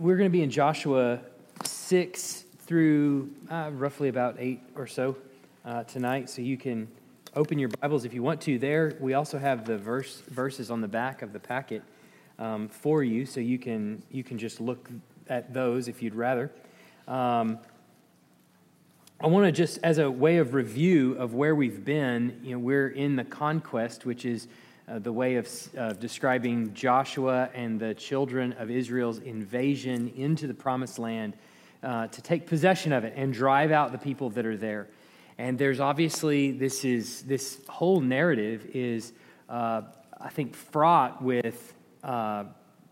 we're going to be in Joshua 6 through uh, roughly about 8 or so uh, tonight. So you can open your Bibles if you want to. There, we also have the verse, verses on the back of the packet um, for you, so you can, you can just look at those if you'd rather. Um, I want to just, as a way of review of where we've been, you know, we're in the conquest, which is uh, the way of uh, describing Joshua and the children of Israel's invasion into the promised land uh, to take possession of it and drive out the people that are there. And there's obviously this is this whole narrative is uh, I think fraught with uh,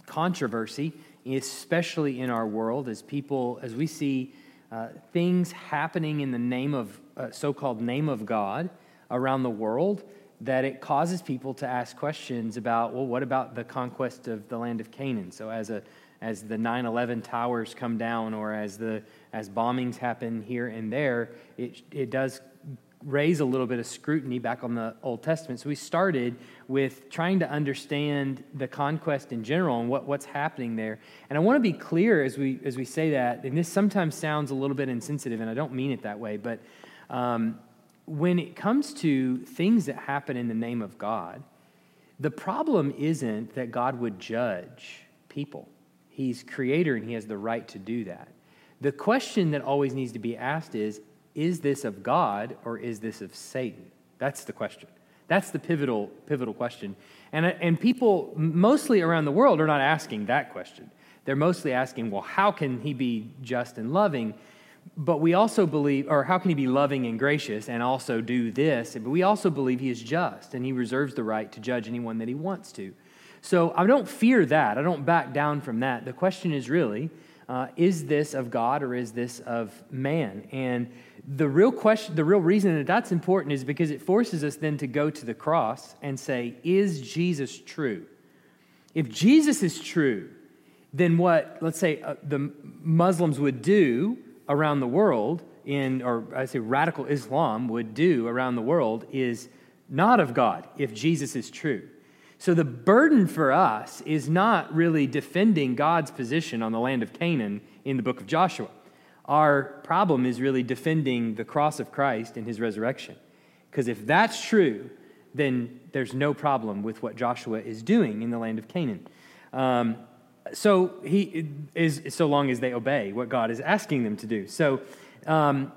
controversy, especially in our world as people as we see uh, things happening in the name of so-called name of God around the world that it causes people to ask questions about, well, what about the conquest of the land of Canaan? So as a as the 9/11 towers come down, or as the as bombings happen here and there, it it does raise a little bit of scrutiny back on the Old Testament. So we started with trying to understand the conquest in general and what, what's happening there. And I want to be clear as we as we say that, and this sometimes sounds a little bit insensitive, and I don't mean it that way, but um, when it comes to things that happen in the name of God, the problem isn't that God would judge people. He's creator and he has the right to do that. The question that always needs to be asked is is this of God or is this of Satan? That's the question. That's the pivotal pivotal question. And uh, and people mostly around the world are not asking that question. They're mostly asking, well, how can he be just and loving? But we also believe, or how can he be loving and gracious and also do this? But we also believe he is just and he reserves the right to judge anyone that he wants to. So I don't fear that. I don't back down from that. The question is really, uh, is this of God or is this of man? And the real question, the real reason that that's important is because it forces us then to go to the cross and say, is Jesus true? If Jesus is true, then what, let's say, uh, the Muslims would do around the world in, or I say radical Islam would do around the world is not of God if Jesus is true. So the burden for us is not really defending God's position on the land of Canaan in the book of Joshua. Our problem is really defending the cross of Christ and his resurrection. Because if that's true, then there's no problem with what Joshua is doing in the land of Canaan. Um, so he is so long as they obey what God is asking them to do. So um,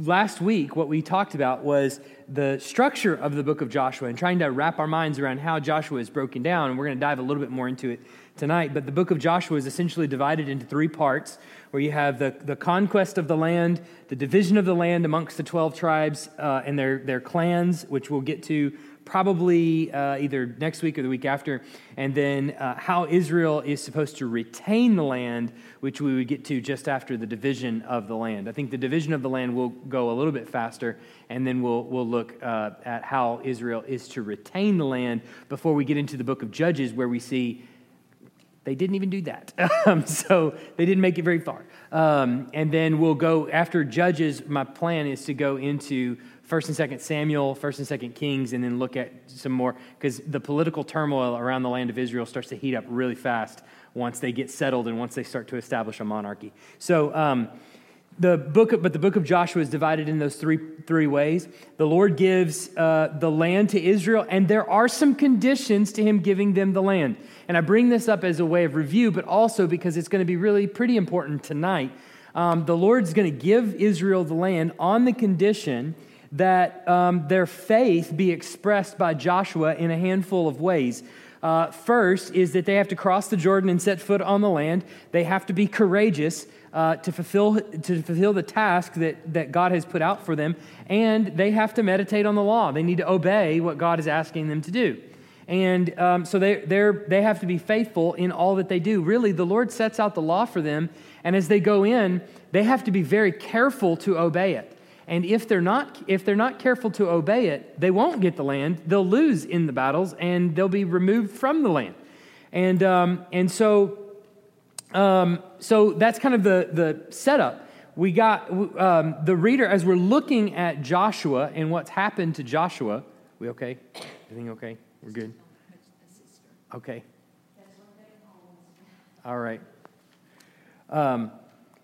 last week, what we talked about was the structure of the book of Joshua and trying to wrap our minds around how Joshua is broken down. And we're going to dive a little bit more into it tonight. But the book of Joshua is essentially divided into three parts where you have the, the conquest of the land, the division of the land amongst the 12 tribes uh, and their, their clans, which we'll get to probably uh, either next week or the week after, and then uh, how Israel is supposed to retain the land, which we would get to just after the division of the land. I think the division of the land will go a little bit faster, and then we'll, we'll look uh, at how Israel is to retain the land before we get into the book of Judges, where we see they didn't even do that. Um, so they didn't make it very far. Um, and then we'll go after Judges. My plan is to go into First and Second Samuel, First and Second Kings, and then look at some more because the political turmoil around the land of Israel starts to heat up really fast once they get settled and once they start to establish a monarchy. So. Um, the book of, but the book of joshua is divided in those three, three ways the lord gives uh, the land to israel and there are some conditions to him giving them the land and i bring this up as a way of review but also because it's going to be really pretty important tonight um, the lord's going to give israel the land on the condition that um, their faith be expressed by Joshua in a handful of ways. Uh, first is that they have to cross the Jordan and set foot on the land. They have to be courageous uh, to, fulfill, to fulfill the task that, that God has put out for them. And they have to meditate on the law. They need to obey what God is asking them to do. And um, so they, they're, they have to be faithful in all that they do. Really, the Lord sets out the law for them. And as they go in, they have to be very careful to obey it. And if they're not if they're not careful to obey it, they won't get the land. They'll lose in the battles, and they'll be removed from the land. And um, and so um, so that's kind of the the setup. We got um, the reader as we're looking at Joshua and what's happened to Joshua. We okay? Everything okay? We're good. Okay. All right. Um,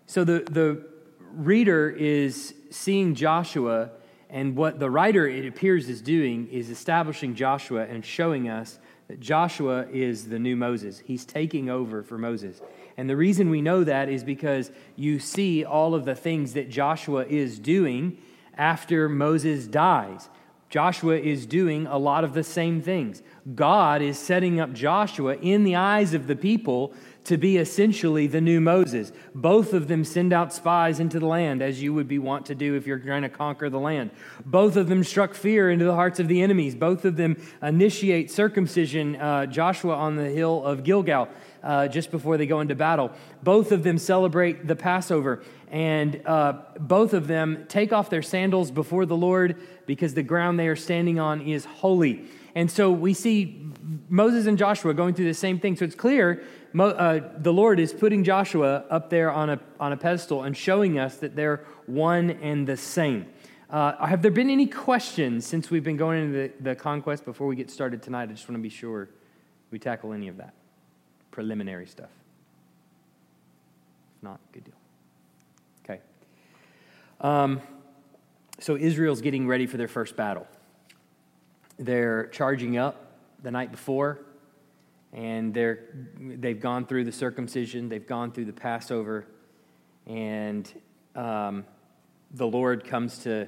so the, the reader is seeing Joshua, and what the writer, it appears, is doing is establishing Joshua and showing us that Joshua is the new Moses. He's taking over for Moses. And the reason we know that is because you see all of the things that Joshua is doing after Moses dies. Joshua is doing a lot of the same things. God is setting up Joshua in the eyes of the people to be essentially the new Moses. Both of them send out spies into the land, as you would be wont to do if you're trying to conquer the land. Both of them struck fear into the hearts of the enemies. Both of them initiate circumcision, uh, Joshua on the hill of Gilgal. Uh, just before they go into battle. Both of them celebrate the Passover, and uh, both of them take off their sandals before the Lord because the ground they are standing on is holy. And so we see Moses and Joshua going through the same thing. So it's clear Mo, uh, the Lord is putting Joshua up there on a, on a pedestal and showing us that they're one and the same. Uh, have there been any questions since we've been going into the, the conquest before we get started tonight? I just want to be sure we tackle any of that preliminary stuff. If not, good deal. Okay. Um, so Israel's getting ready for their first battle. They're charging up the night before and they're, they've gone through the circumcision, they've gone through the Passover, and um, the Lord comes to,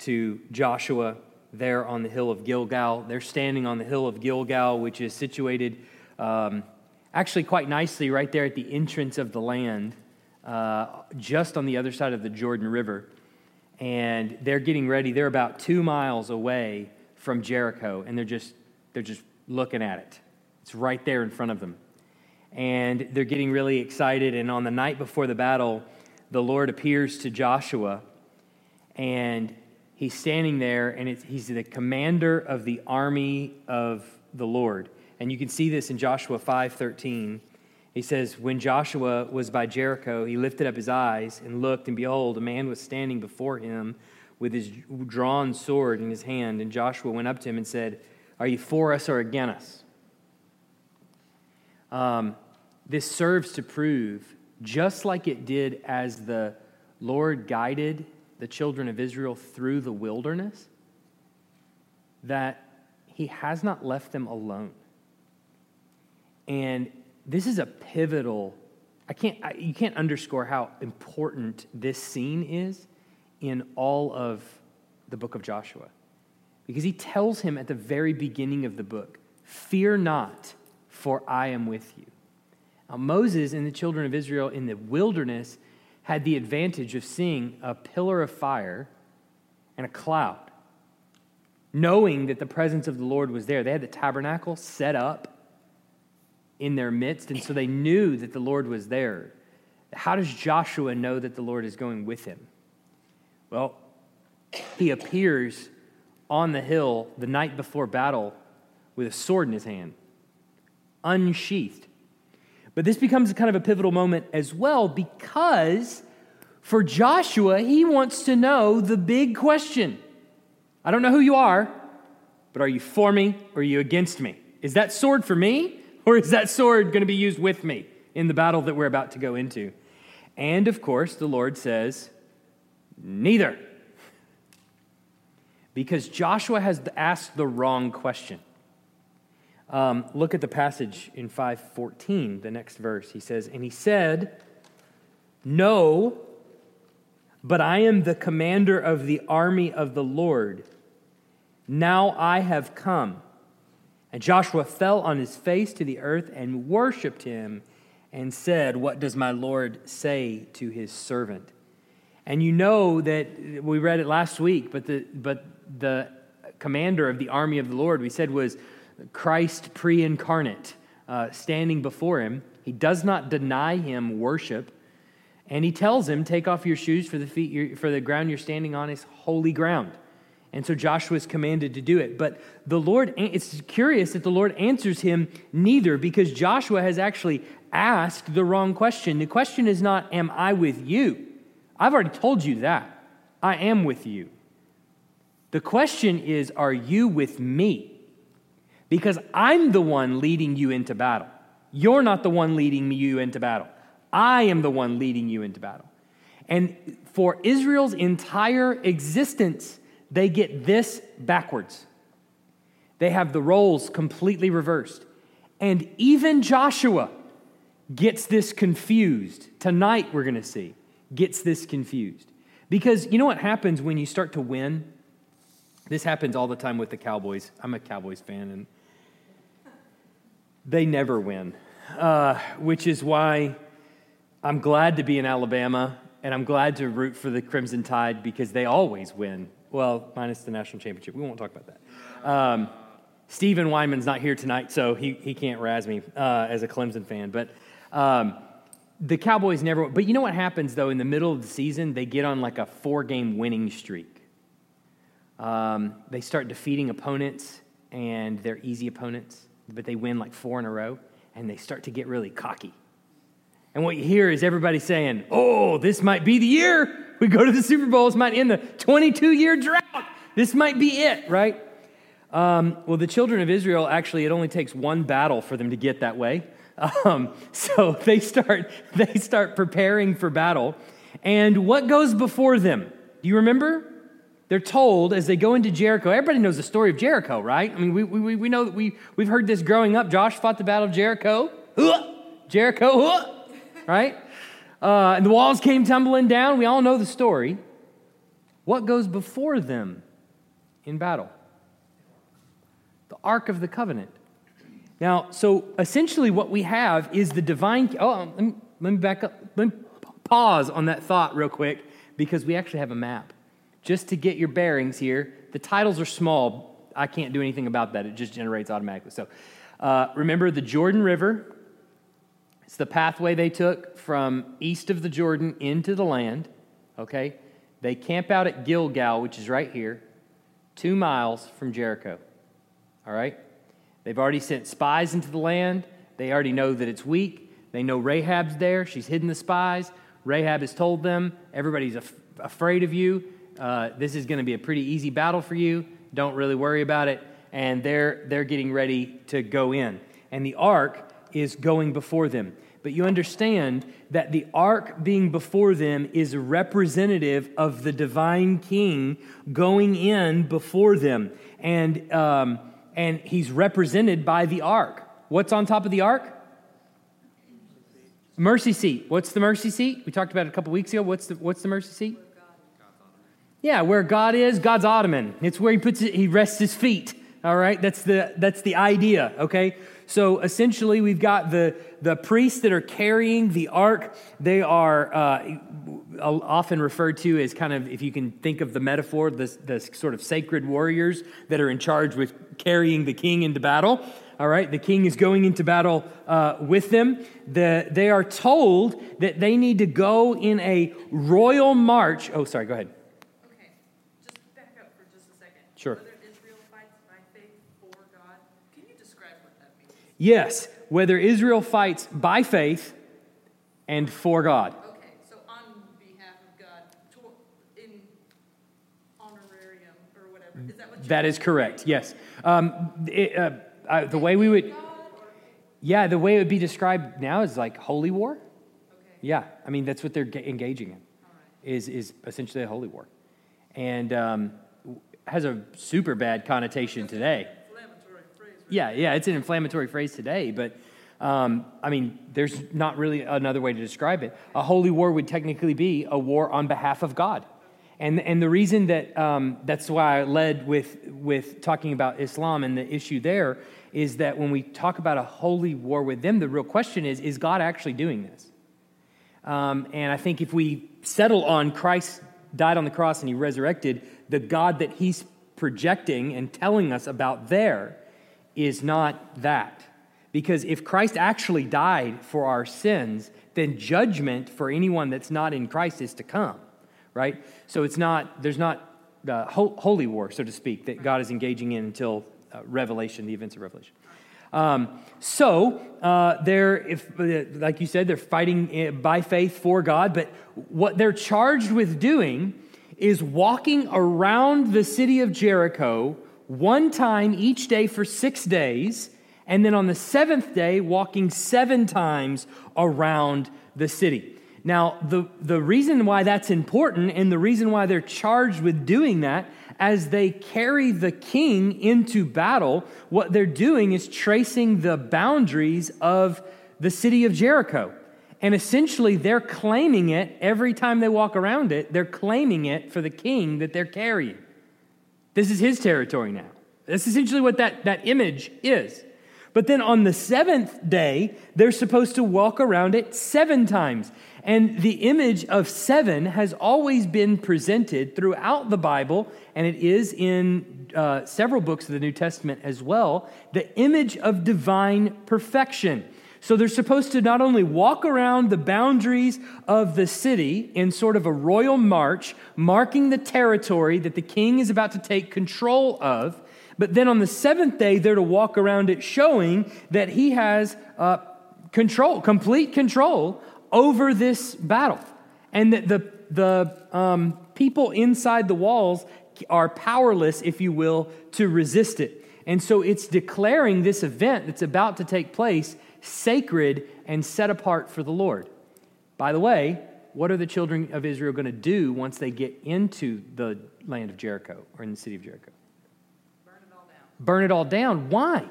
to Joshua there on the hill of Gilgal. They're standing on the hill of Gilgal, which is situated um, actually quite nicely right there at the entrance of the land, uh, just on the other side of the Jordan River. And they're getting ready. They're about two miles away from Jericho, and they're just, they're just looking at it. It's right there in front of them. And they're getting really excited. And on the night before the battle, the Lord appears to Joshua, and he's standing there, and he's the commander of the army of the Lord. And you can see this in Joshua 5:13. He says, When Joshua was by Jericho, he lifted up his eyes and looked, and behold, a man was standing before him with his drawn sword in his hand. And Joshua went up to him and said, Are you for us or against us? Um, this serves to prove, just like it did as the Lord guided the children of Israel through the wilderness, that He has not left them alone. And this is a pivotal, I can't, I, you can't underscore how important this scene is in all of the book of Joshua. Because he tells him at the very beginning of the book, Fear not, for I am with you. Now, Moses and the children of Israel in the wilderness had the advantage of seeing a pillar of fire and a cloud, knowing that the presence of the Lord was there. They had the tabernacle set up in their midst, and so they knew that the Lord was there. How does Joshua know that the Lord is going with him? Well, he appears on the hill the night before battle with a sword in his hand unsheathed. But this becomes kind of a pivotal moment as well because for Joshua, he wants to know the big question. I don't know who you are, but are you for me or are you against me? Is that sword for me or is that sword going to be used with me in the battle that we're about to go into? And of course, the Lord says, neither. Because Joshua has asked the wrong question. Um, look at the passage in 514, the next verse. He says, And he said, No, but I am the commander of the army of the Lord. Now I have come. And Joshua fell on his face to the earth and worshiped him and said, What does my Lord say to his servant? And you know that we read it last week, but the, but the commander of the army of the Lord, we said, was Christ pre incarnate, uh, standing before him. He does not deny him worship. And he tells him, Take off your shoes, for the, feet for the ground you're standing on is holy ground. And so Joshua is commanded to do it. But the Lord, it's curious that the Lord answers him neither because Joshua has actually asked the wrong question. The question is not, Am I with you? I've already told you that. I am with you. The question is, Are you with me? Because I'm the one leading you into battle. You're not the one leading you into battle. I am the one leading you into battle. And for Israel's entire existence, they get this backwards. They have the roles completely reversed. And even Joshua gets this confused. Tonight, we're going to see, gets this confused. Because you know what happens when you start to win? This happens all the time with the Cowboys. I'm a Cowboys fan, and they never win, uh, which is why I'm glad to be in Alabama, and I'm glad to root for the Crimson Tide because they always win. Well, minus the national championship. We won't talk about that. Um, Stephen Weinman's not here tonight, so he, he can't razz me uh, as a Clemson fan. But um, the Cowboys never. But you know what happens, though, in the middle of the season? They get on like a four game winning streak. Um, they start defeating opponents, and they're easy opponents, but they win like four in a row, and they start to get really cocky. And what you hear is everybody saying, Oh, this might be the year we go to the Super Bowl. This might end the 22 year drought. This might be it, right? Um, well, the children of Israel actually, it only takes one battle for them to get that way. Um, so they start, they start preparing for battle. And what goes before them? Do you remember? They're told as they go into Jericho. Everybody knows the story of Jericho, right? I mean, we, we, we know that we, we've heard this growing up. Josh fought the battle of Jericho. Jericho, right? Uh, and the walls came tumbling down. We all know the story. What goes before them in battle? The Ark of the Covenant. Now, so essentially what we have is the divine. Oh, let me, let me back up. Let me pause on that thought real quick because we actually have a map. Just to get your bearings here, the titles are small. I can't do anything about that, it just generates automatically. So uh, remember the Jordan River. It's the pathway they took from east of the Jordan into the land. Okay? They camp out at Gilgal, which is right here, two miles from Jericho. All right? They've already sent spies into the land. They already know that it's weak. They know Rahab's there. She's hidden the spies. Rahab has told them, everybody's af- afraid of you. Uh, this is going to be a pretty easy battle for you. Don't really worry about it. And they're, they're getting ready to go in. And the ark is going before them. But you understand that the ark being before them is representative of the divine king going in before them. And, um, and he's represented by the ark. What's on top of the ark? Mercy seat. What's the mercy seat? We talked about it a couple weeks ago. What's the, what's the mercy seat? Yeah, where God is, God's ottoman. It's where he puts it, he rests his feet. All right, that's the that's the idea. Okay, so essentially we've got the the priests that are carrying the ark. They are uh, often referred to as kind of, if you can think of the metaphor, the, the sort of sacred warriors that are in charge with carrying the king into battle. All right, the king is going into battle uh, with them. The, they are told that they need to go in a royal march. Oh, sorry, go ahead. Sure. Whether Israel fights by faith for God. Can you describe what that means? Yes, whether Israel fights by faith and for God. Okay, so on behalf of God, in honorarium or whatever. Is that what That is correct, yes. Um, it, uh, uh, the way we would. Yeah, the way it would be described now is like holy war. Okay. Yeah, I mean, that's what they're engaging in, right. is, is essentially a holy war. And um, has a super bad connotation today. Yeah, yeah, it's an inflammatory phrase today, but um, I mean, there's not really another way to describe it. A holy war would technically be a war on behalf of God. And, and the reason that um, that's why I led with, with talking about Islam and the issue there is that when we talk about a holy war with them, the real question is is God actually doing this? Um, and I think if we settle on Christ died on the cross and he resurrected, the God that he's projecting and telling us about there is not that. Because if Christ actually died for our sins, then judgment for anyone that's not in Christ is to come, right? So it's not, there's not the holy war, so to speak, that God is engaging in until uh, Revelation, the events of Revelation. Um, so uh, they're, if, uh, like you said, they're fighting eh, by faith for God, but what they're charged with doing is walking around the city of Jericho one time each day for six days, and then on the seventh day, walking seven times around the city. Now, the, the reason why that's important and the reason why they're charged with doing that as they carry the king into battle, what they're doing is tracing the boundaries of the city of Jericho. And essentially, they're claiming it every time they walk around it, they're claiming it for the king that they're carrying. This is his territory now. That's essentially what that, that image is. But then on the seventh day, they're supposed to walk around it seven times. And the image of seven has always been presented throughout the Bible, and it is in uh, several books of the New Testament as well the image of divine perfection. So they're supposed to not only walk around the boundaries of the city in sort of a royal march, marking the territory that the king is about to take control of, but then on the seventh day, they're to walk around it showing that he has uh, control, complete control over this battle. And that the, the um, people inside the walls are powerless, if you will, to resist it. And so it's declaring this event that's about to take place sacred and set apart for the Lord. By the way, what are the children of Israel going to do once they get into the land of Jericho or in the city of Jericho? burn it all down. Why?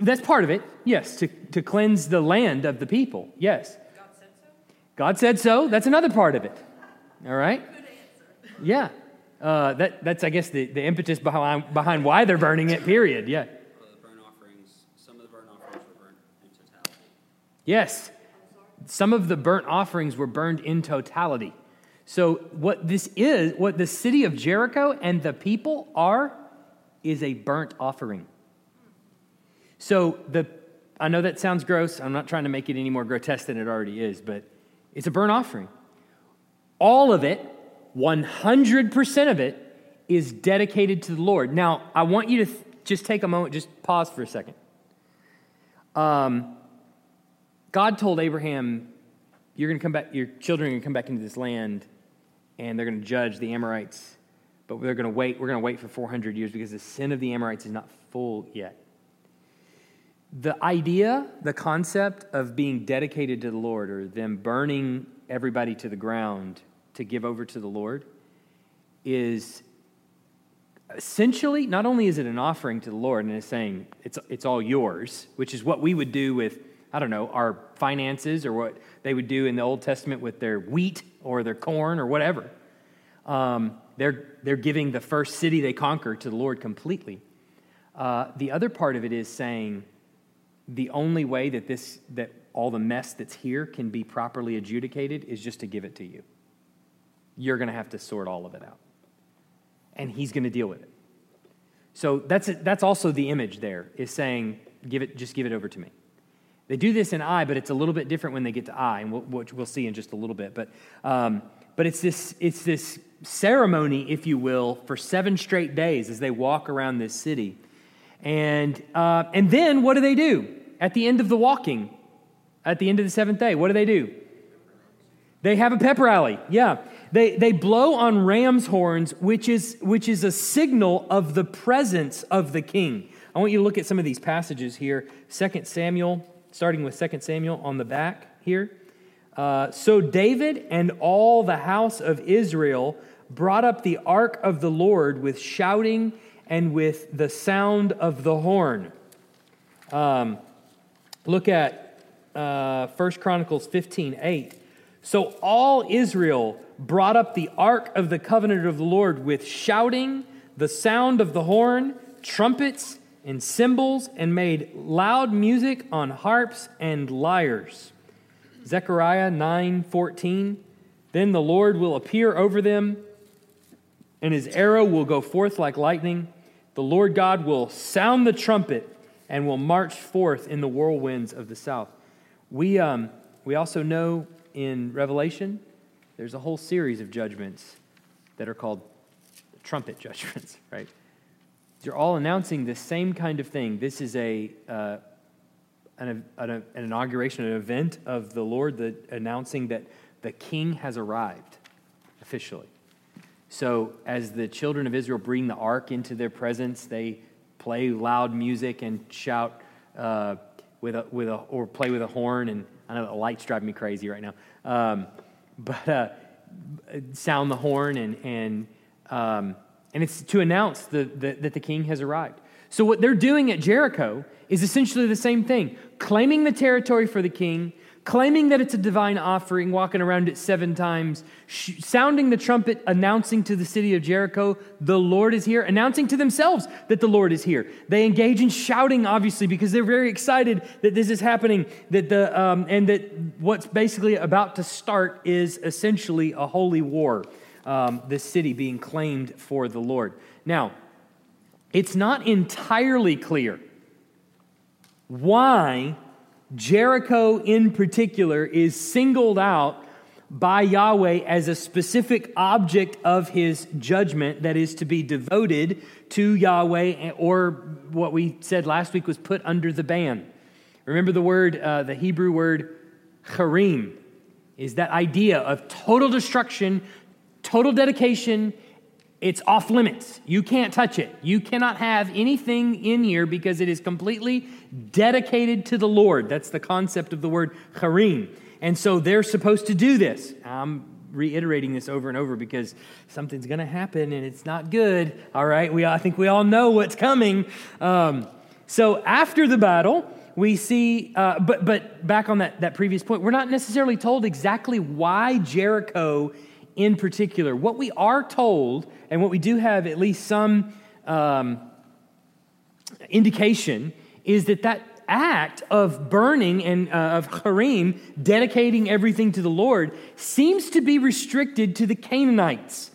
That's part of it, yes, to, to cleanse the land of the people, yes. God said so? God said so. That's another part of it. All right? Yeah. Uh, that, that's, I guess, the, the impetus behind, behind why they're burning it, period. Yeah. Yes. Some of the burnt offerings were burned in totality. So, what this is, what the city of Jericho and the people are, is a burnt offering. So, the, I know that sounds gross. I'm not trying to make it any more grotesque than it already is, but it's a burnt offering. All of it, 100% of it, is dedicated to the Lord. Now, I want you to th- just take a moment, just pause for a second. Um, God told Abraham, You're going to come back, your children are going to come back into this land and they're going to judge the Amorites. But they're going to wait. We're going to wait for 400 years because the sin of the Amorites is not full yet. The idea, the concept of being dedicated to the Lord or them burning everybody to the ground to give over to the Lord is essentially not only is it an offering to the Lord and it's saying it's, it's all yours, which is what we would do with, I don't know, our finances or what they would do in the Old Testament with their wheat or their corn or whatever. Um, they're, they're giving the first city they conquer to the Lord completely. Uh, the other part of it is saying the only way that this that all the mess that's here can be properly adjudicated is just to give it to you. You're going to have to sort all of it out, and He's going to deal with it. So that's that's also the image there is saying, give it, just give it over to me. They do this in I, but it's a little bit different when they get to I, and we'll, we'll see in just a little bit. But, um, but it's, this, it's this ceremony, if you will, for seven straight days as they walk around this city. And, uh, and then what do they do at the end of the walking? At the end of the seventh day, what do they do? They have a pep rally. Yeah. They, they blow on ram's horns, which is, which is a signal of the presence of the king. I want you to look at some of these passages here. 2 Samuel starting with 2 Samuel on the back here. Uh, so David and all the house of Israel brought up the ark of the Lord with shouting and with the sound of the horn. Um, look at uh, 1 Chronicles 15 8. So all Israel brought up the ark of the covenant of the Lord with shouting, the sound of the horn, trumpets, and cymbals and made loud music on harps and lyres. Zechariah 9:14 Then the Lord will appear over them and his arrow will go forth like lightning. The Lord God will sound the trumpet and will march forth in the whirlwinds of the south. We, um, we also know in Revelation there's a whole series of judgments that are called trumpet judgments, right? They're all announcing the same kind of thing. This is a, uh, an, an, inauguration, an event of the Lord announcing that the king has arrived officially. So, as the children of Israel bring the ark into their presence, they play loud music and shout uh, with a, with a, or play with a horn and, I know the light's driving me crazy right now. Um, but uh, sound the horn, and, and, um, and it's to announce the, the, that the king has arrived. So, what they're doing at Jericho is essentially the same thing claiming the territory for the king, claiming that it's a divine offering, walking around it seven times, sh- sounding the trumpet, announcing to the city of Jericho, the Lord is here, announcing to themselves that the Lord is here. They engage in shouting, obviously, because they're very excited that this is happening, that the, um, and that what's basically about to start is essentially a holy war, um, the city being claimed for the Lord. Now, it's not entirely clear why Jericho, in particular, is singled out by Yahweh as a specific object of his judgment that is to be devoted to Yahweh, or what we said last week was put under the ban. Remember the word, uh, the Hebrew word charim, is that idea of total destruction, total dedication, it's off limits. You can't touch it. You cannot have anything in here because it is completely dedicated to the Lord. That's the concept of the word charim. And so they're supposed to do this. I'm reiterating this over and over because something's going to happen and it's not good. All right, we I think we all know what's coming. Um, so after the battle, we see, uh, but but back on that that previous point, we're not necessarily told exactly why Jericho in particular. What we are told, and what we do have at least some um, indication, is that that act of burning and uh, of Harim, dedicating everything to the Lord, seems to be restricted to the Canaanites.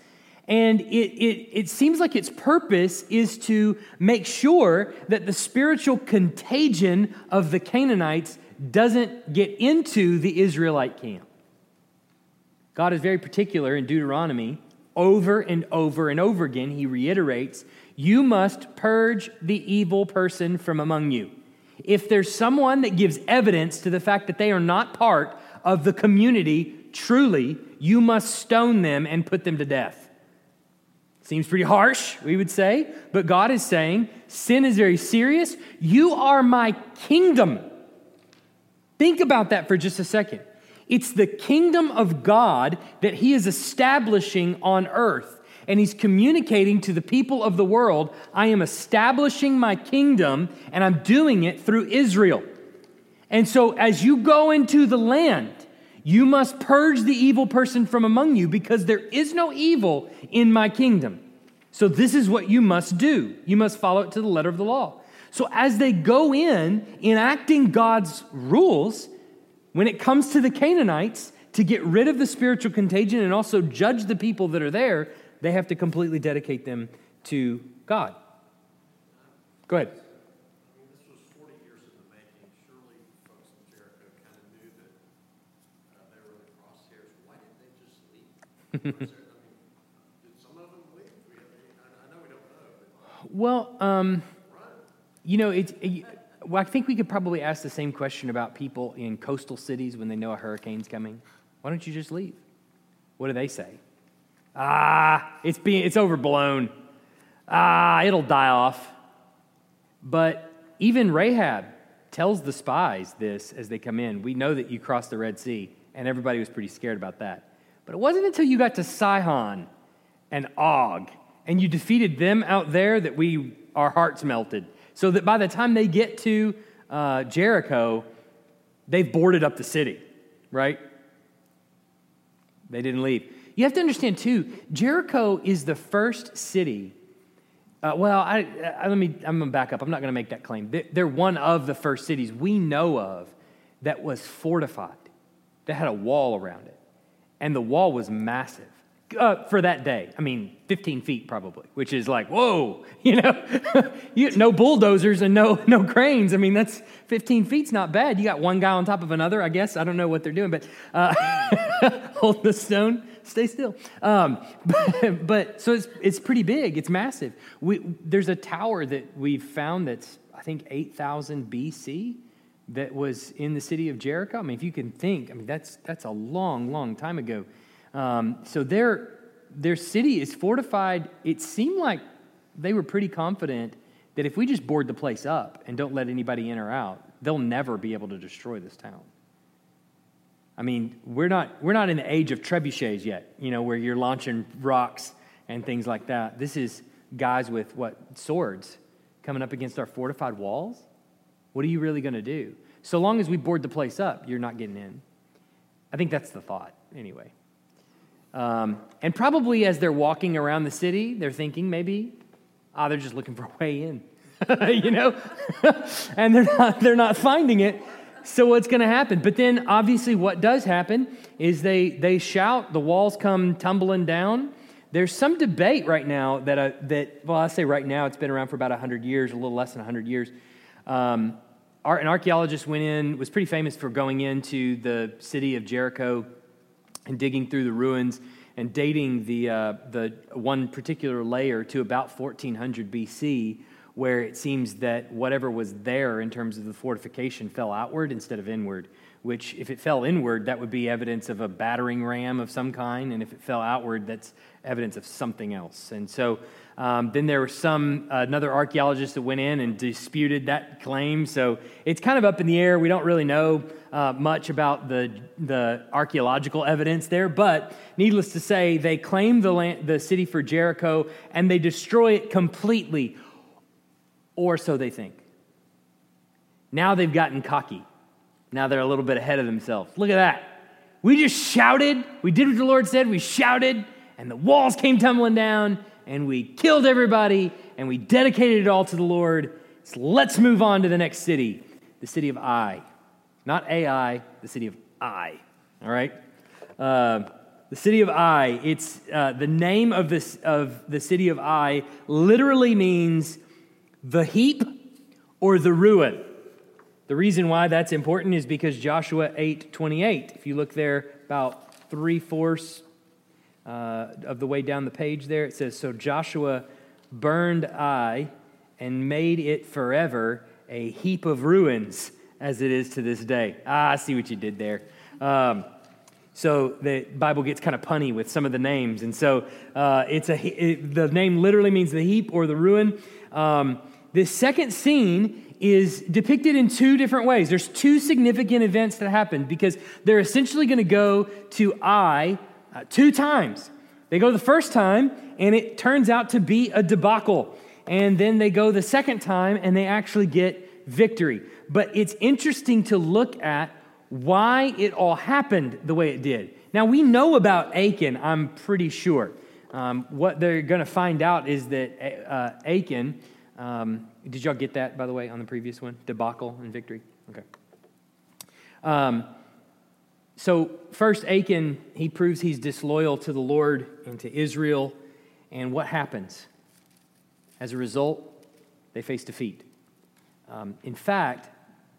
And it, it, it seems like its purpose is to make sure that the spiritual contagion of the Canaanites doesn't get into the Israelite camp. God is very particular in Deuteronomy. Over and over and over again, he reiterates, You must purge the evil person from among you. If there's someone that gives evidence to the fact that they are not part of the community, truly, you must stone them and put them to death. Seems pretty harsh, we would say, but God is saying sin is very serious. You are my kingdom. Think about that for just a second. It's the kingdom of God that he is establishing on earth. And he's communicating to the people of the world I am establishing my kingdom, and I'm doing it through Israel. And so, as you go into the land, you must purge the evil person from among you because there is no evil in my kingdom. So, this is what you must do. You must follow it to the letter of the law. So, as they go in, enacting God's rules, when it comes to the Canaanites, to get rid of the spiritual contagion and also judge the people that are there, they have to completely dedicate them to God. Go ahead. well, um, you know. It, well, I think we could probably ask the same question about people in coastal cities when they know a hurricane's coming. Why don't you just leave? What do they say? Ah, it's being it's overblown. Ah, it'll die off. But even Rahab tells the spies this as they come in. We know that you crossed the Red Sea, and everybody was pretty scared about that. But it wasn't until you got to Sihon and Og and you defeated them out there that we our hearts melted so that by the time they get to uh, Jericho, they've boarded up the city, right? They didn't leave. You have to understand, too, Jericho is the first city. Uh, well, I, I, let me, I'm going to back up. I'm not going to make that claim. They're one of the first cities we know of that was fortified, that had a wall around it. And the wall was massive uh, for that day. I mean, 15 feet probably, which is like, whoa, you know, you, no bulldozers and no, no cranes. I mean, that's 15 feet's not bad. You got one guy on top of another, I guess. I don't know what they're doing, but uh, hold the stone, stay still. Um, but, but, so it's, it's pretty big, it's massive. We, there's a tower that we've found that's, I think, 8,000 BC that was in the city of Jericho. I mean, if you can think, I mean, that's, that's a long, long time ago. Um, so their, their city is fortified. It seemed like they were pretty confident that if we just board the place up and don't let anybody in or out, they'll never be able to destroy this town. I mean, we're not, we're not in the age of trebuchets yet, you know, where you're launching rocks and things like that. This is guys with what? Swords coming up against our fortified walls? What are you really going to do? So long as we board the place up, you're not getting in. I think that's the thought, anyway. Um, and probably as they're walking around the city, they're thinking maybe, ah, oh, they're just looking for a way in, you know? and they're not, they're not finding it. So what's going to happen? But then obviously what does happen is they, they shout, the walls come tumbling down. There's some debate right now that, uh, that, well, I say right now, it's been around for about 100 years, a little less than 100 years. Um, an archaeologist went in, was pretty famous for going into the city of Jericho and digging through the ruins and dating the, uh, the one particular layer to about 1400 BC, where it seems that whatever was there in terms of the fortification fell outward instead of inward which, if it fell inward, that would be evidence of a battering ram of some kind. And if it fell outward, that's evidence of something else. And so um, then there was some, uh, another archaeologist that went in and disputed that claim. So it's kind of up in the air. We don't really know uh, much about the, the archaeological evidence there. But needless to say, they claim the, land, the city for Jericho and they destroy it completely, or so they think. Now they've gotten cocky. Now they're a little bit ahead of themselves. Look at that. We just shouted. We did what the Lord said. We shouted, and the walls came tumbling down, and we killed everybody, and we dedicated it all to the Lord. So let's move on to the next city, the city of Ai. Not Ai, the city of Ai. All right? Uh, the city of Ai, it's uh, the name of, this, of the city of Ai literally means the heap or the ruin. The reason why that's important is because Joshua 8 28, if you look there about three fourths uh, of the way down the page there, it says, So Joshua burned Ai and made it forever a heap of ruins as it is to this day. Ah, I see what you did there. Um, so the Bible gets kind of punny with some of the names. And so uh, it's a, it, the name literally means the heap or the ruin. Um, this second scene is depicted in two different ways. There's two significant events that happen because they're essentially going to go to Ai uh, two times. They go the first time, and it turns out to be a debacle. And then they go the second time, and they actually get victory. But it's interesting to look at why it all happened the way it did. Now, we know about Achan, I'm pretty sure. Um, what they're going to find out is that uh, Achan um, did y'all get that, by the way, on the previous one? Debacle and victory? Okay. Um, so, first, Achan, he proves he's disloyal to the Lord and to Israel. And what happens? As a result, they face defeat. Um, in fact,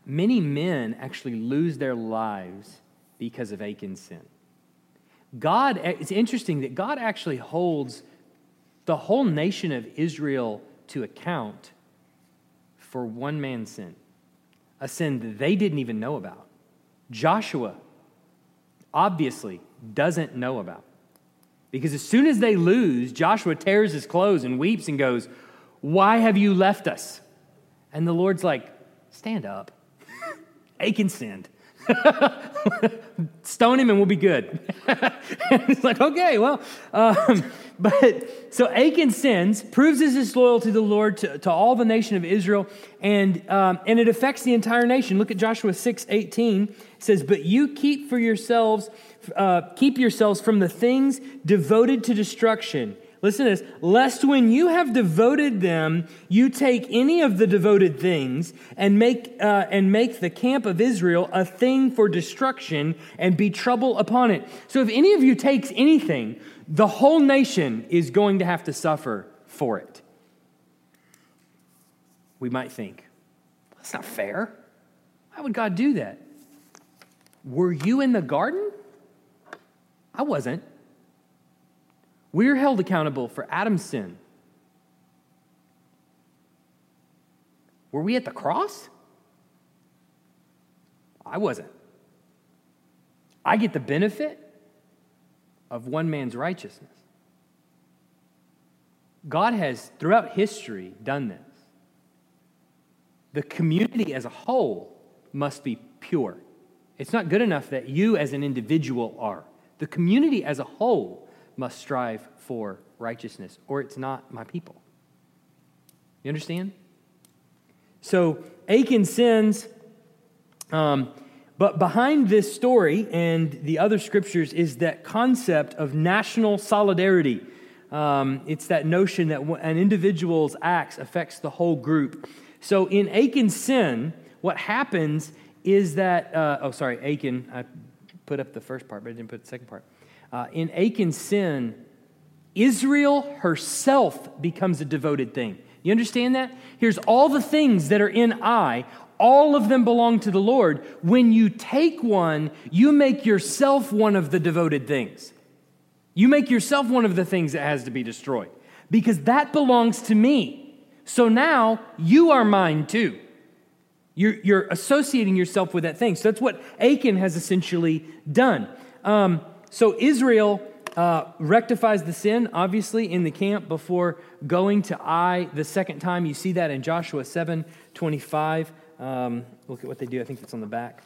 many men actually lose their lives because of Achan's sin. God, it's interesting that God actually holds the whole nation of Israel to account for one man's sin, a sin that they didn't even know about. Joshua obviously doesn't know about. Because as soon as they lose, Joshua tears his clothes and weeps and goes, Why have you left us? And the Lord's like, Stand up. Achan sinned. Stone him and we'll be good. it's like, okay, well, um, but so Achan sins, proves his disloyalty to the Lord to, to all the nation of Israel, and, um, and it affects the entire nation. Look at Joshua 6 18. It says, But you keep for yourselves, uh, keep yourselves from the things devoted to destruction Listen to this. Lest when you have devoted them, you take any of the devoted things and make, uh, and make the camp of Israel a thing for destruction and be trouble upon it. So if any of you takes anything, the whole nation is going to have to suffer for it. We might think, that's not fair. Why would God do that? Were you in the garden? I wasn't. We're held accountable for Adam's sin. Were we at the cross? I wasn't. I get the benefit of one man's righteousness. God has, throughout history, done this. The community as a whole must be pure It's not good enough that you as an individual are. The community as a whole must strive for righteousness, or it's not my people. You understand? So Achan sins, um, but behind this story and the other scriptures is that concept of national solidarity. Um, it's that notion that an individual's acts affects the whole group. So in Achan's sin, what happens is that, uh, oh, sorry, Achan, I put up the first part, but I didn't put the second part. Uh, in Achan's sin, Israel herself becomes a devoted thing. You understand that? Here's all the things that are in I, all of them belong to the Lord. When you take one, you make yourself one of the devoted things. You make yourself one of the things that has to be destroyed because that belongs to me. So now you are mine too. You're, you're associating yourself with that thing. So that's what Achan has essentially done. Um, so Israel uh, rectifies the sin, obviously, in the camp before going to Ai the second time. You see that in Joshua 7 25. Um, look at what they do. I think it's on the back.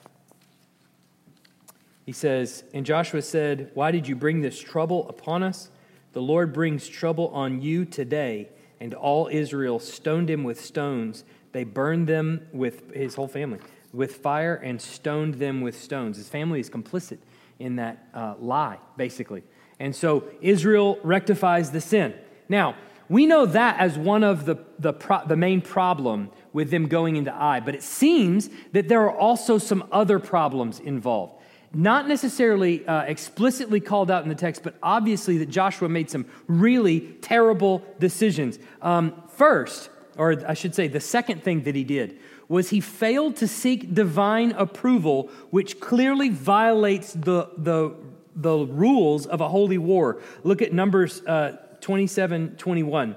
He says, And Joshua said, Why did you bring this trouble upon us? The Lord brings trouble on you today. And all Israel stoned him with stones they burned them with his whole family with fire and stoned them with stones. His family is complicit in that uh, lie, basically. And so Israel rectifies the sin. Now, we know that as one of the, the, pro- the main problem with them going into Ai, but it seems that there are also some other problems involved. Not necessarily uh, explicitly called out in the text, but obviously that Joshua made some really terrible decisions. Um, first, or I should say, the second thing that he did was he failed to seek divine approval, which clearly violates the, the, the rules of a holy war. Look at Numbers uh, 27 21.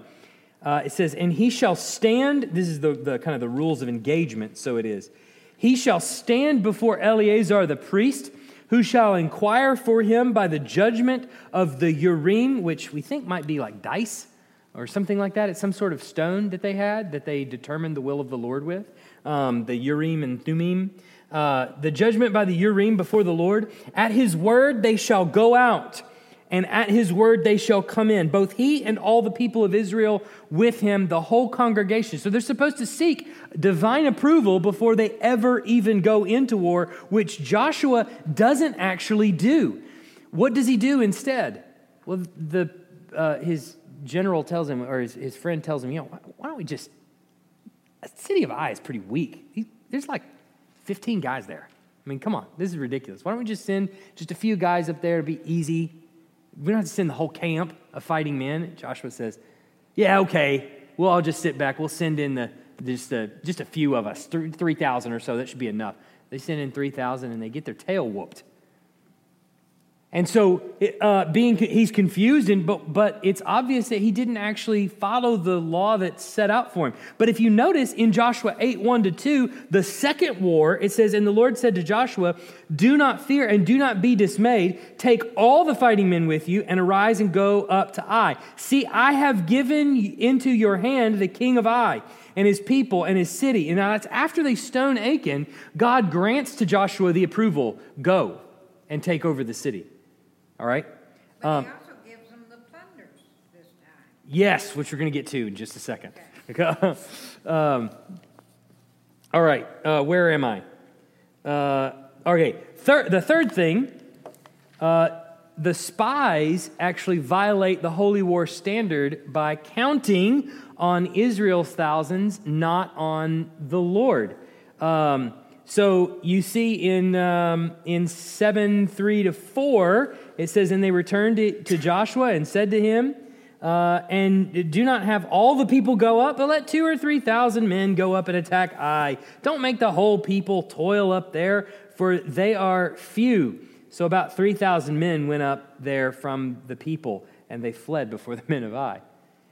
Uh, it says, And he shall stand, this is the, the kind of the rules of engagement, so it is. He shall stand before Eleazar the priest, who shall inquire for him by the judgment of the Urim, which we think might be like dice or something like that. It's some sort of stone that they had that they determined the will of the Lord with, um, the Urim and Thummim. Uh, the judgment by the Urim before the Lord. At his word they shall go out, and at his word they shall come in, both he and all the people of Israel with him, the whole congregation. So they're supposed to seek divine approval before they ever even go into war, which Joshua doesn't actually do. What does he do instead? Well, the, uh, his general tells him, or his, his friend tells him, you know, why don't we just, the city of Ai is pretty weak. He, there's like 15 guys there. I mean, come on, this is ridiculous. Why don't we just send just a few guys up there to be easy? We don't have to send the whole camp of fighting men. Joshua says, yeah, okay. We'll all just sit back. We'll send in the, just, a, just a few of us, 3,000 or so. That should be enough. They send in 3,000 and they get their tail whooped. And so, uh, being he's confused, and but but it's obvious that he didn't actually follow the law that's set out for him. But if you notice in Joshua eight one to two, the second war, it says, "And the Lord said to Joshua, Do not fear and do not be dismayed. Take all the fighting men with you, and arise and go up to Ai. See, I have given into your hand the king of Ai." and his people and his city. And now that's after they stone Achan, God grants to Joshua the approval go and take over the city. All right? But um, he also gives them the plunders this time. Yes, which we're going to get to in just a second. Okay. um, all right, uh, where am I? Uh, okay, thir- the third thing uh, the spies actually violate the holy war standard by counting on Israel's thousands, not on the Lord. Um, so you see in, um, in 7 3 to 4, it says, And they returned to, to Joshua and said to him, uh, and do not have all the people go up, but let two or three thousand men go up and attack Ai. Don't make the whole people toil up there, for they are few. So about 3,000 men went up there from the people, and they fled before the men of Ai.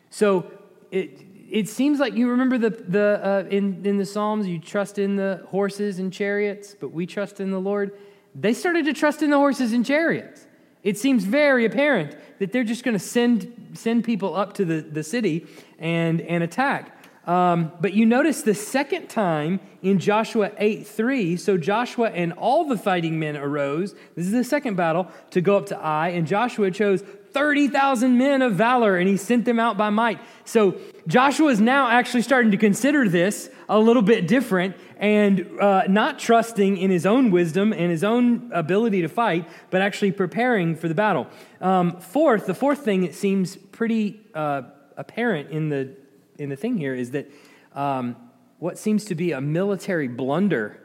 So it, it seems like you remember the, the uh, in, in the Psalms, you trust in the horses and chariots, but we trust in the Lord. They started to trust in the horses and chariots. It seems very apparent that they're just going to send, send people up to the, the city and, and attack. Um, but you notice the second time in Joshua 8 3, so Joshua and all the fighting men arose. This is the second battle to go up to Ai, and Joshua chose 30,000 men of valor, and he sent them out by might. So Joshua is now actually starting to consider this a little bit different and uh, not trusting in his own wisdom and his own ability to fight, but actually preparing for the battle. Um, fourth, the fourth thing that seems pretty uh, apparent in the in the thing here is that um, what seems to be a military blunder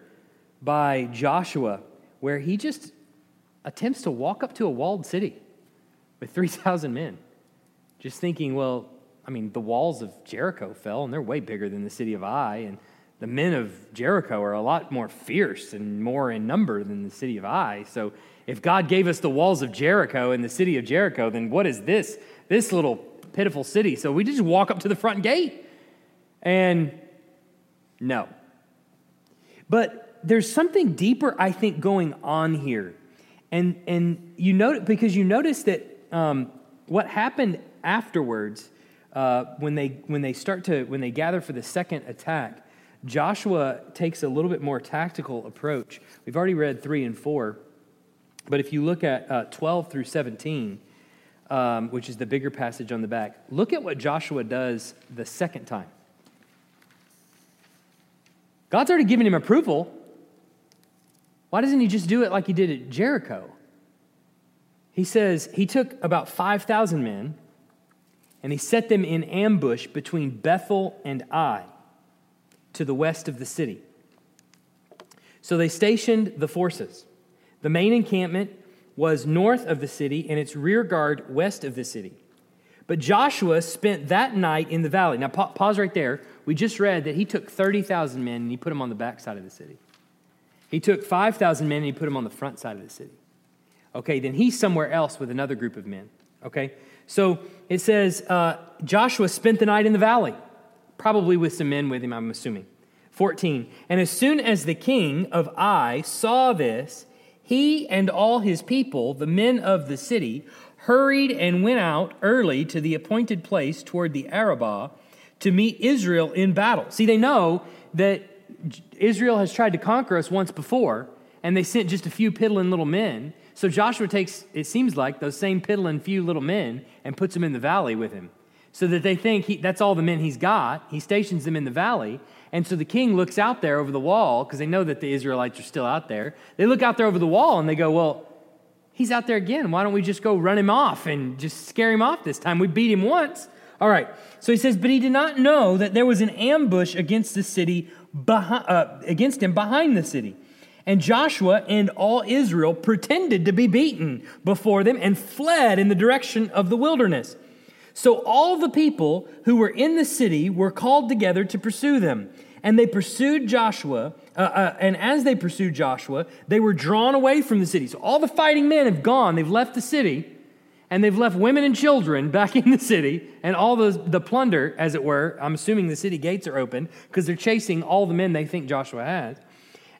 by Joshua, where he just attempts to walk up to a walled city with 3,000 men, just thinking, well, I mean, the walls of Jericho fell, and they're way bigger than the city of Ai, and the men of Jericho are a lot more fierce and more in number than the city of Ai. So if God gave us the walls of Jericho and the city of Jericho, then what is this? This little pitiful city. So we just walk up to the front gate. And no. But there's something deeper, I think, going on here. And, and you notice, because you notice that um, what happened afterwards, uh, when, they, when they start to, when they gather for the second attack, Joshua takes a little bit more tactical approach. We've already read 3 and 4, but if you look at uh, 12 through 17, um, which is the bigger passage on the back, look at what Joshua does the second time. God's already given him approval. Why doesn't he just do it like he did at Jericho? He says he took about 5,000 men and he set them in ambush between Bethel and Ai to the west of the city. So they stationed the forces. The main encampment was north of the city and its rear guard west of the city. But Joshua spent that night in the valley. Now, pause right there. We just read that he took 30,000 men and he put them on the back side of the city. He took 5,000 men and he put them on the front side of the city. Okay, then he's somewhere else with another group of men. Okay, so it says uh, Joshua spent the night in the valley, probably with some men with him, I'm assuming. 14. And as soon as the king of Ai saw this, he and all his people, the men of the city, hurried and went out early to the appointed place toward the Arabah to meet Israel in battle. See, they know that Israel has tried to conquer us once before, and they sent just a few piddling little men. So Joshua takes, it seems like, those same piddling few little men and puts them in the valley with him. So that they think he, that's all the men he's got. He stations them in the valley, and so the king looks out there over the wall because they know that the Israelites are still out there. They look out there over the wall and they go, Well, he's out there again. Why don't we just go run him off and just scare him off this time? We beat him once. All right. So he says, But he did not know that there was an ambush against the city, behind, uh, against him behind the city. And Joshua and all Israel pretended to be beaten before them and fled in the direction of the wilderness. So all the people who were in the city were called together to pursue them. And they pursued Joshua, uh, uh, and as they pursued Joshua, they were drawn away from the city. So all the fighting men have gone, they've left the city, and they've left women and children back in the city, and all the, the plunder, as it were. I'm assuming the city gates are open because they're chasing all the men they think Joshua has.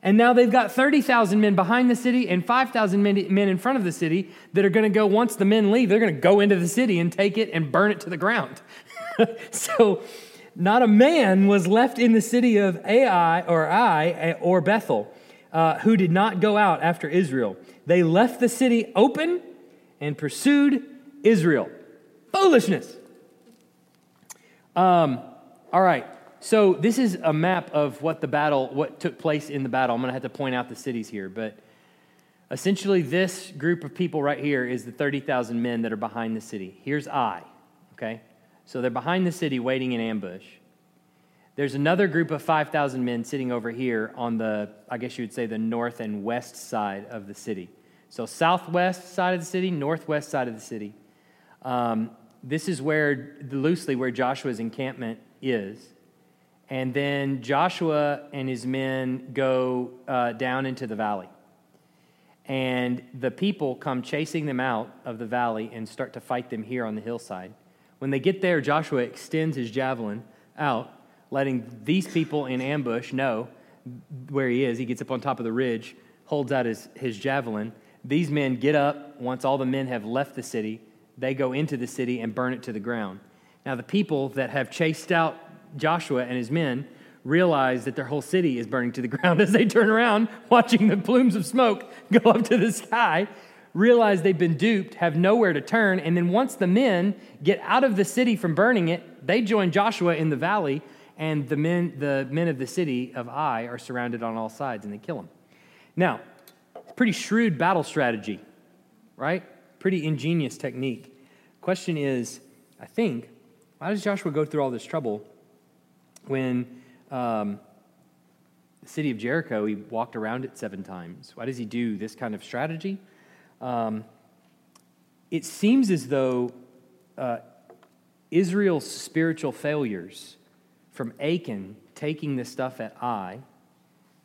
And now they've got 30,000 men behind the city and 5,000 men, in front of the city that are going to go, once the men leave, they're going to go into the city and take it and burn it to the ground. so, not a man was left in the city of Ai or Ai or Bethel uh, who did not go out after Israel. They left the city open and pursued Israel. Foolishness. Um, all right. So this is a map of what the battle, what took place in the battle. Ai'm going to have to point out the cities here, but essentially this group of people right here is the 30,000 men that are behind the city. Here's I, okay? So they're behind the city waiting in ambush. There's another group of 5,000 men sitting over here on the, I guess you would say, the north and west side of the city. So southwest side of the city, northwest side of the city. Um, this is where, loosely, where Joshua's encampment is. And then Joshua and his men go uh, down into the valley. And the people come chasing them out of the valley and start to fight them here on the hillside. When they get there, Joshua extends his javelin out, letting these people in ambush know where he is. He gets up on top of the ridge, holds out his, his javelin. These men get up once all the men have left the city. They go into the city and burn it to the ground. Now, the people that have chased out Joshua and his men realize that their whole city is burning to the ground as they turn around, watching the plumes of smoke go up to the sky, realize they've been duped, have nowhere to turn, and then once the men get out of the city from burning it, they join Joshua in the valley, and the men, the men of the city of Ai are surrounded on all sides and they kill them. Now, it's pretty shrewd battle strategy, right? Pretty ingenious technique. Question is, I think, why does Joshua go through all this trouble when um, the city of Jericho, he walked around it seven times? Why does he do this kind of strategy? Um, it seems as though uh, Israel's spiritual failures from Achan taking the stuff at Ai,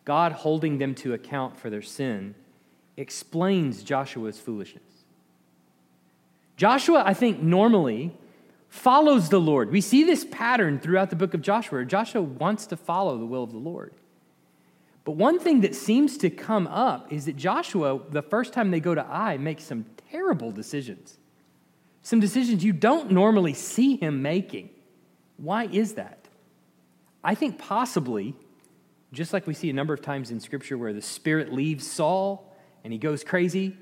God holding them to account for their sin, explains Joshua's foolishness. Joshua, I think, normally follows the Lord. We see this pattern throughout the book of Joshua. Joshua wants to follow the will of the Lord. But one thing that seems to come up is that Joshua, the first time they go to Ai, makes some terrible decisions. Some decisions you don't normally see him making. Why is that? I think possibly, just like we see a number of times in Scripture where the Spirit leaves Saul and he goes crazy,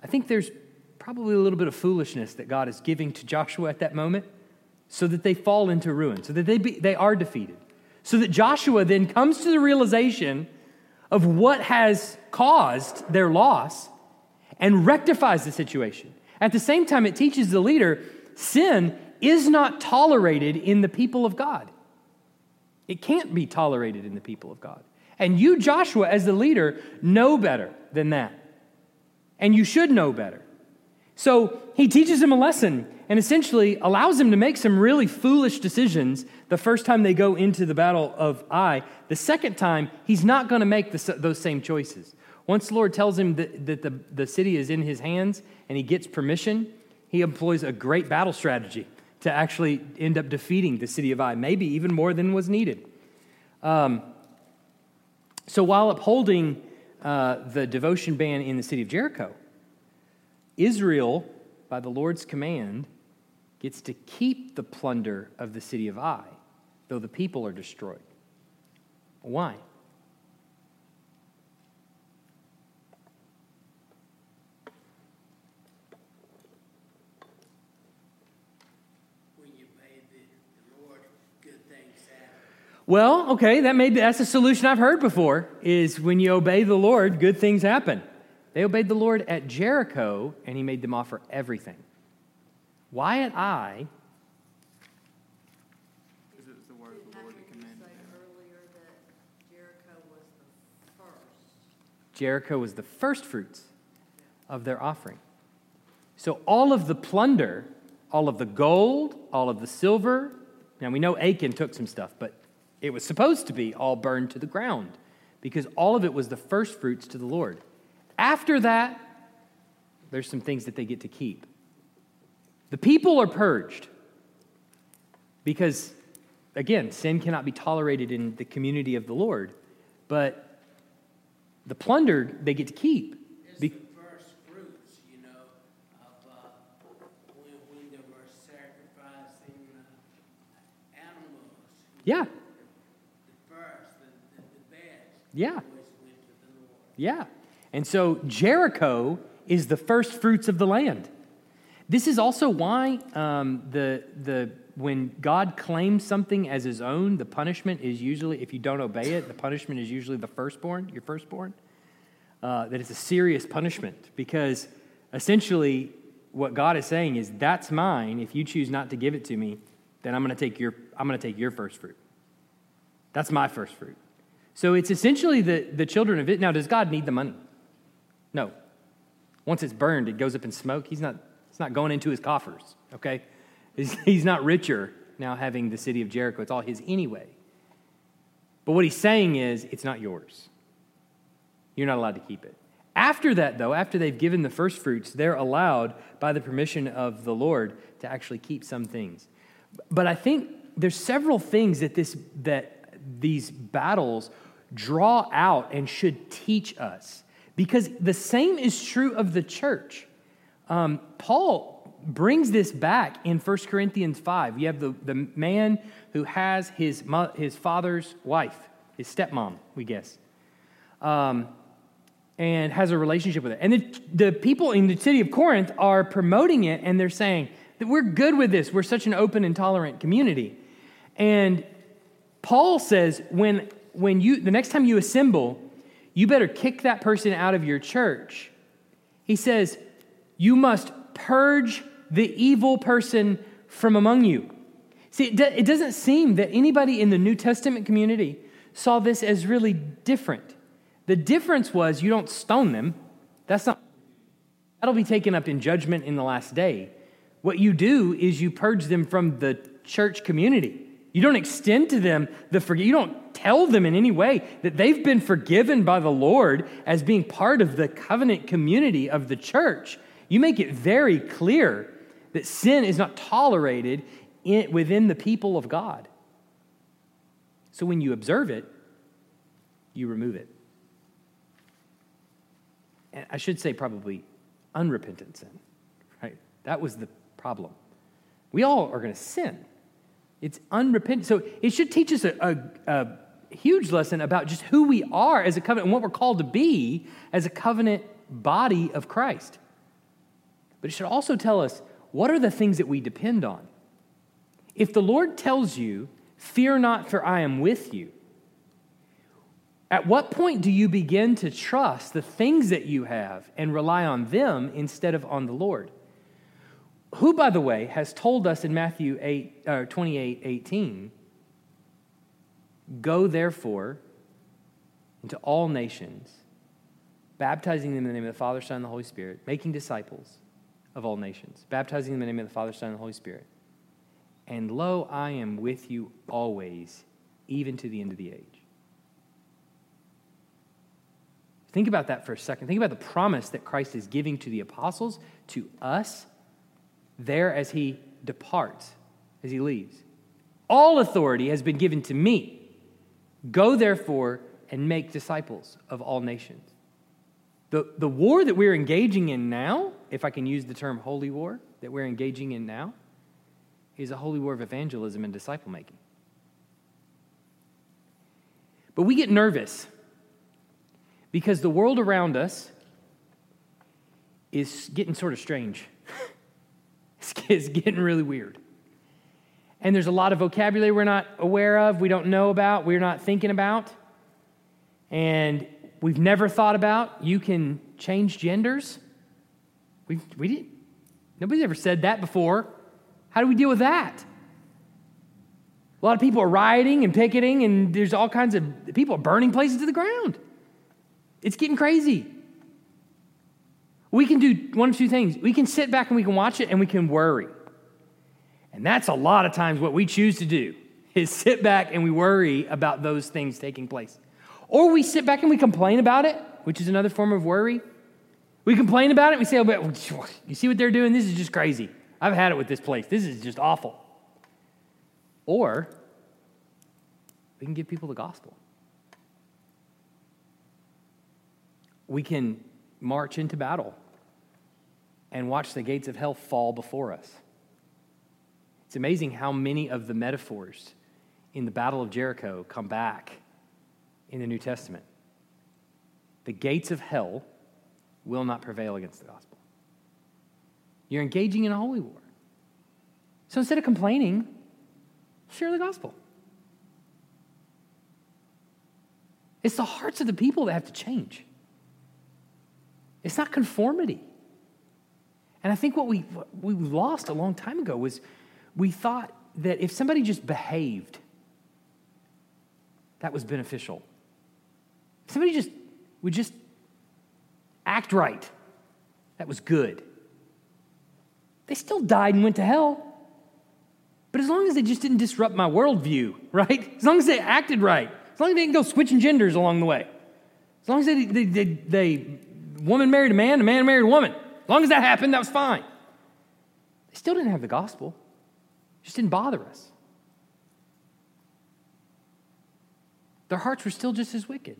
I think there's probably a little bit of foolishness that God is giving to Joshua at that moment so that they fall into ruin, so that they, be, they are defeated. So that Joshua then comes to the realization of what has caused their loss and rectifies the situation. At the same time, it teaches the leader sin is not tolerated in the people of God. It can't be tolerated in the people of God. And you, Joshua, as the leader, know better than that. And you should know better. So he teaches him a lesson and essentially allows him to make some really foolish decisions the first time they go into the battle of Ai. The second time, he's not going to make the, those same choices. Once the Lord tells him that, that the, the city is in his hands and he gets permission, he employs a great battle strategy to actually end up defeating the city of Ai, maybe even more than was needed. Um, so while upholding uh, the devotion ban in the city of Jericho, Israel, by the Lord's command, gets to keep the plunder of the city of Ai, though the people are destroyed. Why? Well, okay, that may be, that's a solution I've heard before is when you obey the Lord, good things happen. They obeyed the Lord at Jericho, and he made them offer everything. Why at Ai? It the word of the Lord that commanded Say them. earlier that Jericho was the first. Jericho was the first fruits of their offering. So all of the plunder, all of the gold, all of the silver, now we know Achan took some stuff, but it was supposed to be all burned to the ground because all of it was the first fruits to the Lord. After that, there's some things that they get to keep. The people are purged because, again, sin cannot be tolerated in the community of the Lord. But the plundered, they get to keep. It's Be- the first fruits, you know, of uh, when, when they were sacrificing uh, animals. yeah, The first, the, the, the best. Yeah. Always went to the Lord. yeah. And so Jericho is the first fruits of the land. This is also why um, the, the, when God claims something as his own, the punishment is usually, if you don't obey it, the punishment is usually the firstborn, your firstborn. Uh, that it's a serious punishment because essentially what God is saying is, that's mine. If you choose not to give it to me, then I'm going to take your, I'm going to take your first fruit. That's my first fruit. So it's essentially the, the children of it. Now, does God need the money? No. Once it's burned, it goes up in smoke. He's not, it's not going into his coffers, okay? He's, he's not richer now having the city of Jericho. It's all his anyway. But what he's saying is, it's not yours. You're not allowed to keep it. After that, though, after they've given the first fruits, they're allowed, by the permission of the Lord, to actually keep some things. But I think there's several things that, this, that these battles draw out and should teach us. Because the same is true of the church. Um, Paul brings this back in 1 Corinthians 5. You have the, the man who has his, his father's wife, his stepmom, we guess, um, and has a relationship with it. And the, the people in the city of Corinth are promoting it, and they're saying that we're good with this. We're such an open and tolerant community. And Paul says, when, when you, the next time you assemble, you better kick that person out of your church. He says, you must purge the evil person from among you. See, it doesn't seem that anybody in the New Testament community saw this as really different. The difference was you don't stone them. That's not, that'll be taken up in judgment in the last day. What you do is you purge them from the church community. You don't extend to them the forgive. You don't tell them in any way that they've been forgiven by the Lord as being part of the covenant community of the church. You make it very clear that sin is not tolerated in, within the people of God. So when you observe it, you remove it. And I should say, probably unrepentant sin, right? That was the problem. We all are going to sin. It's unrepentant. So it should teach us a, a, a, huge lesson about just who we are as a covenant and what we're called to be as a covenant body of Christ. But it should also tell us what are the things that we depend on. If the Lord tells you, Fear not, for I am with you, at what point do you begin to trust the things that you have and rely on them instead of on the Lord? Who, by the way, has told us in Matthew 8, uh, 28 18, Go therefore into all nations, baptizing them in the name of the Father, Son, and the Holy Spirit, making disciples of all nations, baptizing them in the name of the Father, Son, and the Holy Spirit. And lo, I am with you always, even to the end of the age. Think about that for a second. Think about the promise that Christ is giving to the apostles, to us, there as he departs, as he leaves. All authority has been given to me. Go therefore and make disciples of all nations. The, the war that we're engaging in now, if I can use the term holy war that we're engaging in now, is a holy war of evangelism and disciple making. But we get nervous because the world around us is getting sort of strange. It's getting really weird. And there's a lot of vocabulary we're not aware of, we don't know about, we're not thinking about. And we've never thought about. You can change genders. We, we didn't, nobody's ever said that before. How do we deal with that? A lot of people are rioting and picketing, and there's all kinds of people burning places to the ground. It's getting crazy. We can do one of two things. We can sit back and we can watch it and we can worry. And that's a lot of times what we choose to do is sit back and we worry about those things taking place. Or we sit back and we complain about it, which is another form of worry. We complain about it. We say, oh, you see what they're doing? This is just crazy. I've had it with this place. This is just awful. Or we can give people the gospel. We can march into battle and watch the gates of hell fall before us. It's amazing how many of the metaphors in the Battle of Jericho come back in the New Testament. The gates of hell will not prevail against the gospel. You're engaging in a holy war. So instead of complaining, share the gospel. It's the hearts of the people that have to change. It's not conformity. And I think what we, what we lost a long time ago was we thought that if somebody just behaved, that was beneficial. If somebody just would just act right, that was good. They still died and went to hell. But as long as they just didn't disrupt my worldview, right? As long as they acted right, as long as they didn't go switching genders along the way, as long as they, they, they, they woman married a man, a man married a woman, as long as that happened, that was fine. They still didn't have the gospel, it just didn't bother us. Their hearts were still just as wicked.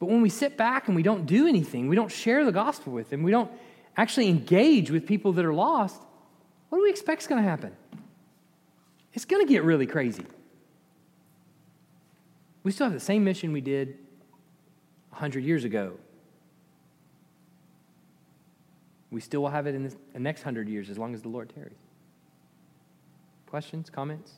But when we sit back and we don't do anything, we don't share the gospel with them, we don't actually engage with people that are lost, what do we expect is going to happen? It's going to get really crazy. We still have the same mission we did 100 years ago. We still will have it in the next 100 years as long as the Lord tarries. Questions, comments?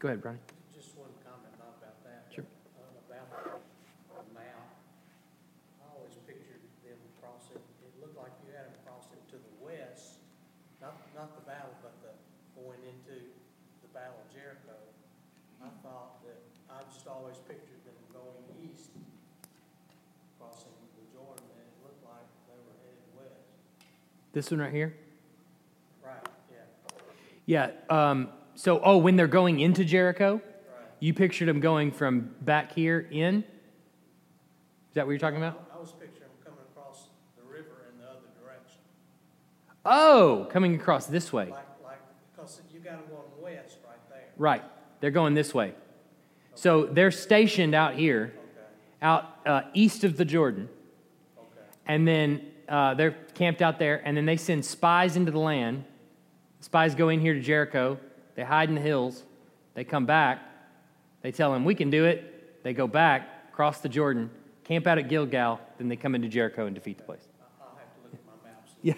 Go ahead, Brian. Just one comment about that. Sure. Uh, About the map. I always pictured them crossing, it looked like you had them crossing to the west, not, not the battle, but the, going into the Battle of Jericho. I thought that, I just always pictured them going east, crossing the Jordan, and it looked like they were headed west. This one right here? Right, yeah, Yeah. Um, so, oh, when they're going into Jericho, right. you pictured them going from back here in? Is that what you're talking about? I was picturing them coming across the river in the other direction. Oh, coming across this way. Like, like, because you got them going west right there. Right. They're going this way. So they're stationed out here, Okay, out uh, east of the Jordan. okay. And then uh, they're camped out there, and then they send spies into the land. Spies go in here to Jericho. They hide in the hills. They come back. They tell them, We can do it. They go back, cross the Jordan, camp out at Gilgal. Then they come into Jericho and defeat the place. I'll have to look at my maps. Yeah.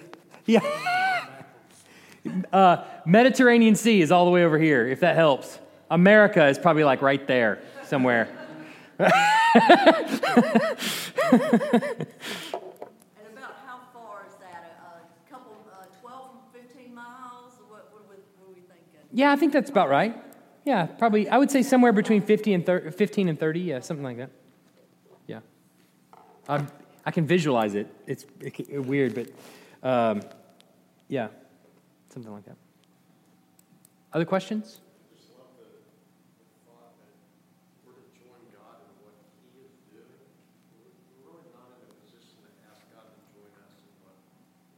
Yeah. Uh, Mediterranean Sea is all the way over here, if that helps. America is probably like right there somewhere. And about how far is that? A, a couple, uh, twelve, fifteen miles? What, what are we, what are we thinking? Yeah, I think that's about right. Yeah, probably. I would say somewhere between 50 and 30, 15 and 30. Yeah, something like that. Yeah. i I can visualize it. It's it, weird, but um, yeah, something like that. Other questions? just love the, the thought that we're to join God in what He is doing. We're, we're really not in a position to ask God to join us in what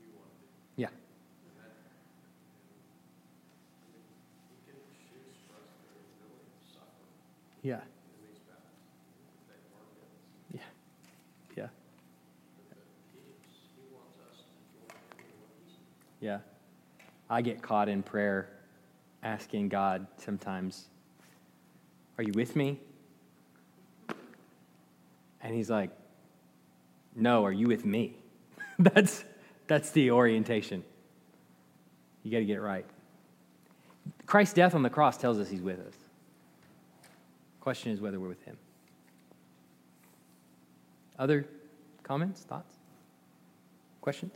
we want to do. Yeah. And that, and, I mean, He can choose for us to really suffer Yeah. in these battles. They are against. Yeah. Yeah. But that He is, He wants us to join Him in what He's doing. Yeah. I get caught in prayer asking God sometimes, Are you with me? And He's like, No, are you with me? that's, that's the orientation. You got to get it right. Christ's death on the cross tells us He's with us. Question is whether we're with Him. Other comments, thoughts, questions?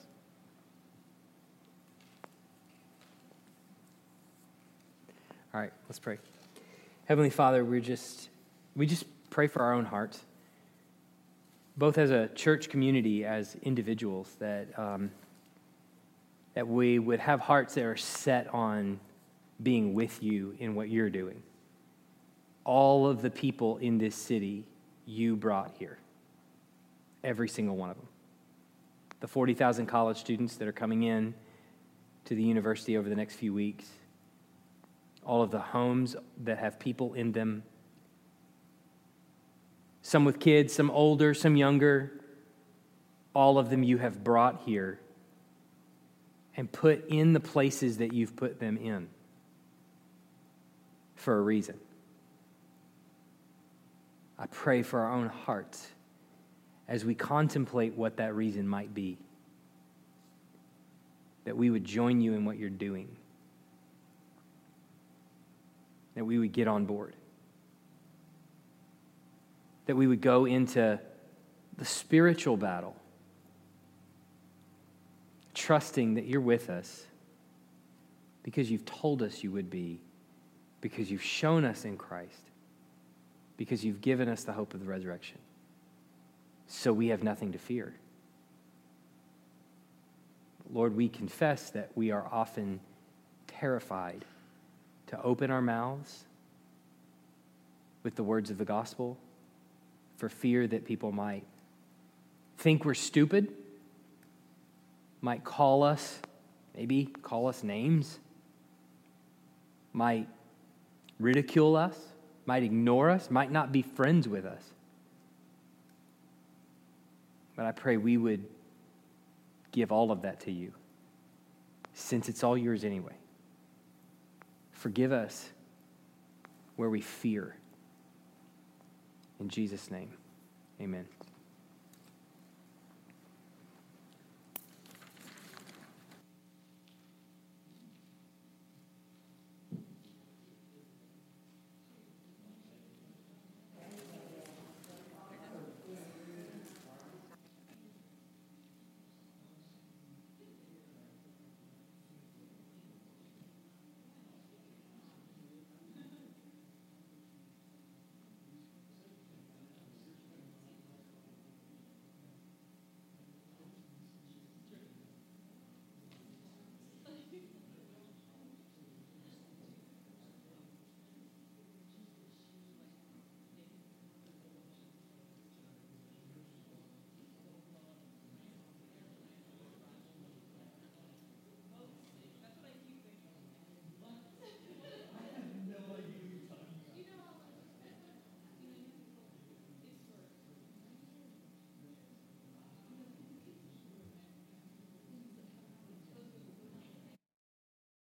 All right, let's pray. Heavenly Father, we're just we just pray for our own hearts, both as a church community, as individuals, that um, that we would have hearts that are set on being with you in what you're doing. All of the people in this city you brought here, every single one of them. The 40,000 college students that are coming in to the university over the next few weeks all of the homes that have people in them. Some with kids, some older, some younger. All of them you have brought here and put in the places that you've put them in for a reason. I pray for our own hearts as we contemplate what that reason might be, that we would join you in what you're doing that we would get on board. That we would go into the spiritual battle, trusting that you're with us because you've told us you would be, because you've shown us in Christ, because you've given us the hope of the resurrection. So we have nothing to fear. Lord, we confess that we are often terrified to open our mouths with the words of the gospel for fear that people might think we're stupid, might call us, maybe call us names, might ridicule us, might ignore us, might not be friends with us. But I pray we would give all of that to you, since it's all yours anyway. Forgive us where we fear. In Jesus' name, amen.